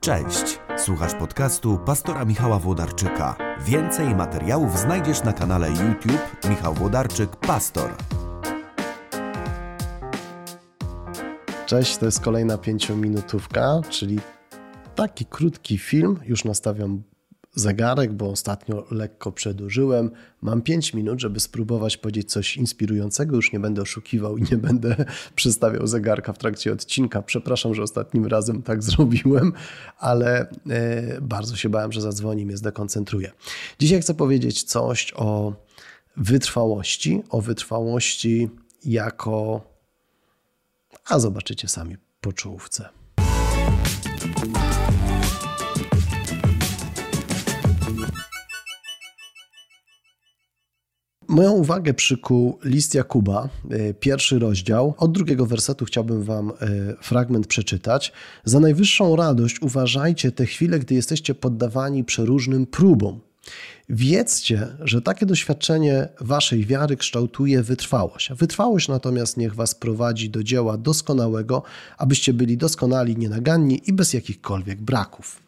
Cześć, słuchasz podcastu pastora Michała Włodarczyka. Więcej materiałów znajdziesz na kanale YouTube Michał Włodarczyk Pastor. Cześć, to jest kolejna pięciominutówka, czyli taki krótki film. Już nastawiam zegarek, bo ostatnio lekko przedłużyłem. Mam 5 minut, żeby spróbować powiedzieć coś inspirującego. Już nie będę oszukiwał i nie będę przestawiał zegarka w trakcie odcinka. Przepraszam, że ostatnim razem tak zrobiłem, ale e, bardzo się bałem, że zadzwoni, mnie zdekoncentruje. Dzisiaj chcę powiedzieć coś o wytrwałości, o wytrwałości jako. A zobaczycie sami po czołówce. Moją uwagę przykuł list Jakuba, e, pierwszy rozdział. Od drugiego wersetu chciałbym Wam e, fragment przeczytać. Za najwyższą radość uważajcie te chwile, gdy jesteście poddawani przeróżnym próbom Wiedzcie, że takie doświadczenie waszej wiary kształtuje wytrwałość. Wytrwałość natomiast niech was prowadzi do dzieła doskonałego, abyście byli doskonali, nienaganni i bez jakichkolwiek braków.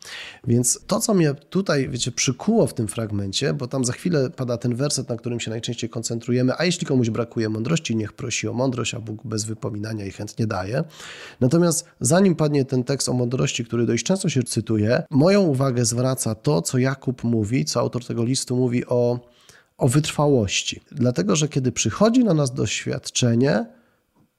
Więc to, co mnie tutaj, wiecie, przykuło w tym fragmencie, bo tam za chwilę pada ten werset, na którym się najczęściej koncentrujemy, a jeśli komuś brakuje mądrości, niech prosi o mądrość, a Bóg bez wypominania i chętnie daje. Natomiast zanim padnie ten tekst o mądrości, który dość często się cytuje, moją uwagę zwraca to, co Jakub mówi, co autor tego listu mówi o, o wytrwałości. Dlatego, że kiedy przychodzi na nas doświadczenie,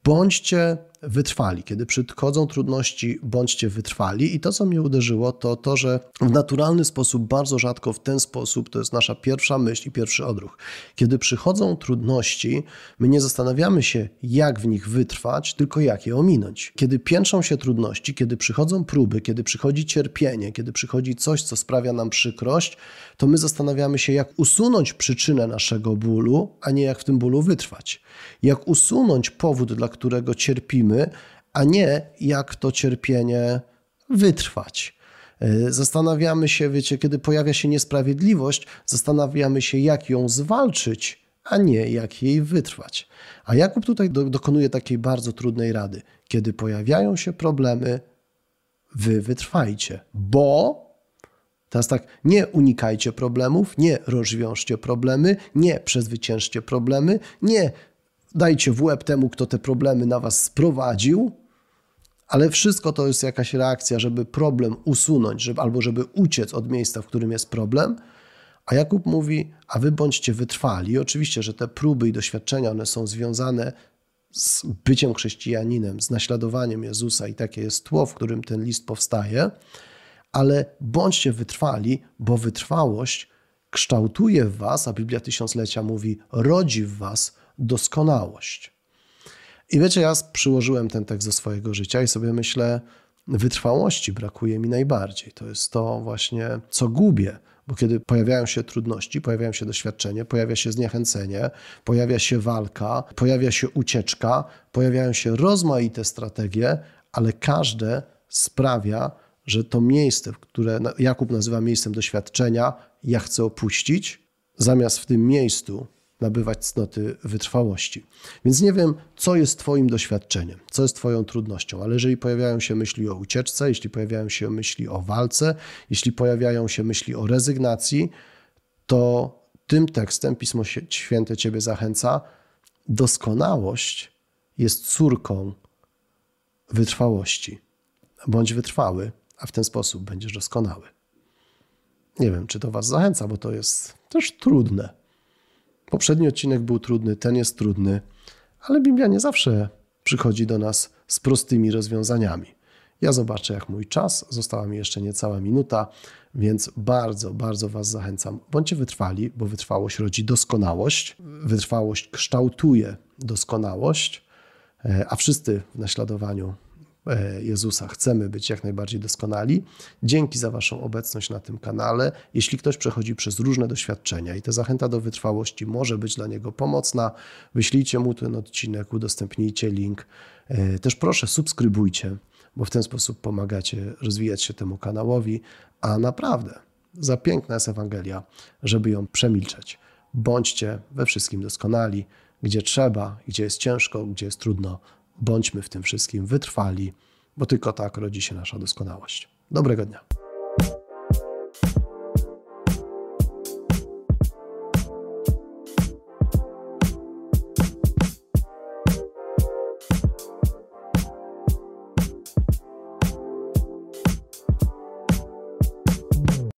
bądźcie wytrwali. Kiedy przychodzą trudności, bądźcie wytrwali. I to, co mnie uderzyło, to to, że w naturalny sposób, bardzo rzadko w ten sposób, to jest nasza pierwsza myśl i pierwszy odruch. Kiedy przychodzą trudności, my nie zastanawiamy się, jak w nich wytrwać, tylko jak je ominąć. Kiedy piętrzą się trudności, kiedy przychodzą próby, kiedy przychodzi cierpienie, kiedy przychodzi coś, co sprawia nam przykrość, to my zastanawiamy się, jak usunąć przyczynę naszego bólu, a nie jak w tym bólu wytrwać. Jak usunąć powód, dla którego cierpimy, a nie jak to cierpienie wytrwać. E, zastanawiamy się, wiecie, kiedy pojawia się niesprawiedliwość, zastanawiamy się, jak ją zwalczyć, a nie jak jej wytrwać. A Jakub tutaj do, dokonuje takiej bardzo trudnej rady. Kiedy pojawiają się problemy, wy wytrwajcie, bo Teraz tak, nie unikajcie problemów, nie rozwiążcie problemy, nie przezwyciężcie problemy, nie dajcie w łeb temu, kto te problemy na was sprowadził, ale wszystko to jest jakaś reakcja, żeby problem usunąć, żeby, albo żeby uciec od miejsca, w którym jest problem. A Jakub mówi, a wy bądźcie wytrwali. I oczywiście, że te próby i doświadczenia, one są związane z byciem chrześcijaninem, z naśladowaniem Jezusa i takie jest tło, w którym ten list powstaje, ale bądźcie wytrwali, bo wytrwałość kształtuje w was, a Biblia Tysiąclecia mówi, rodzi w was doskonałość. I wiecie, ja przyłożyłem ten tekst do swojego życia i sobie myślę, wytrwałości brakuje mi najbardziej. To jest to właśnie, co gubię, bo kiedy pojawiają się trudności, pojawiają się doświadczenie, pojawia się zniechęcenie, pojawia się walka, pojawia się ucieczka, pojawiają się rozmaite strategie, ale każde sprawia, że to miejsce, które Jakub nazywa miejscem doświadczenia, ja chcę opuścić, zamiast w tym miejscu nabywać cnoty wytrwałości. Więc nie wiem, co jest Twoim doświadczeniem, co jest Twoją trudnością, ale jeżeli pojawiają się myśli o ucieczce, jeśli pojawiają się myśli o walce, jeśli pojawiają się myśli o rezygnacji, to tym tekstem Pismo Święte Ciebie zachęca. Doskonałość jest córką wytrwałości. Bądź wytrwały, a w ten sposób będziesz doskonały. Nie wiem, czy to Was zachęca, bo to jest też trudne. Poprzedni odcinek był trudny, ten jest trudny, ale Biblia nie zawsze przychodzi do nas z prostymi rozwiązaniami. Ja zobaczę, jak mój czas. Została mi jeszcze niecała minuta, więc bardzo, bardzo Was zachęcam. Bądźcie wytrwali, bo wytrwałość rodzi doskonałość. Wytrwałość kształtuje doskonałość, e, a wszyscy w naśladowaniu Jezusa. Chcemy być jak najbardziej doskonali. Dzięki za Waszą obecność na tym kanale. Jeśli ktoś przechodzi przez różne doświadczenia i ta zachęta do wytrwałości może być dla niego pomocna, wyślijcie mu ten odcinek, udostępnijcie link. E, też proszę, subskrybujcie, bo w ten sposób pomagacie rozwijać się temu kanałowi, a naprawdę za piękna jest Ewangelia, żeby ją przemilczeć. Bądźcie we wszystkim doskonali, gdzie trzeba, gdzie jest ciężko, gdzie jest trudno, bądźmy w tym wszystkim wytrwali, bo tylko tak rodzi się nasza doskonałość. Dobrego dnia.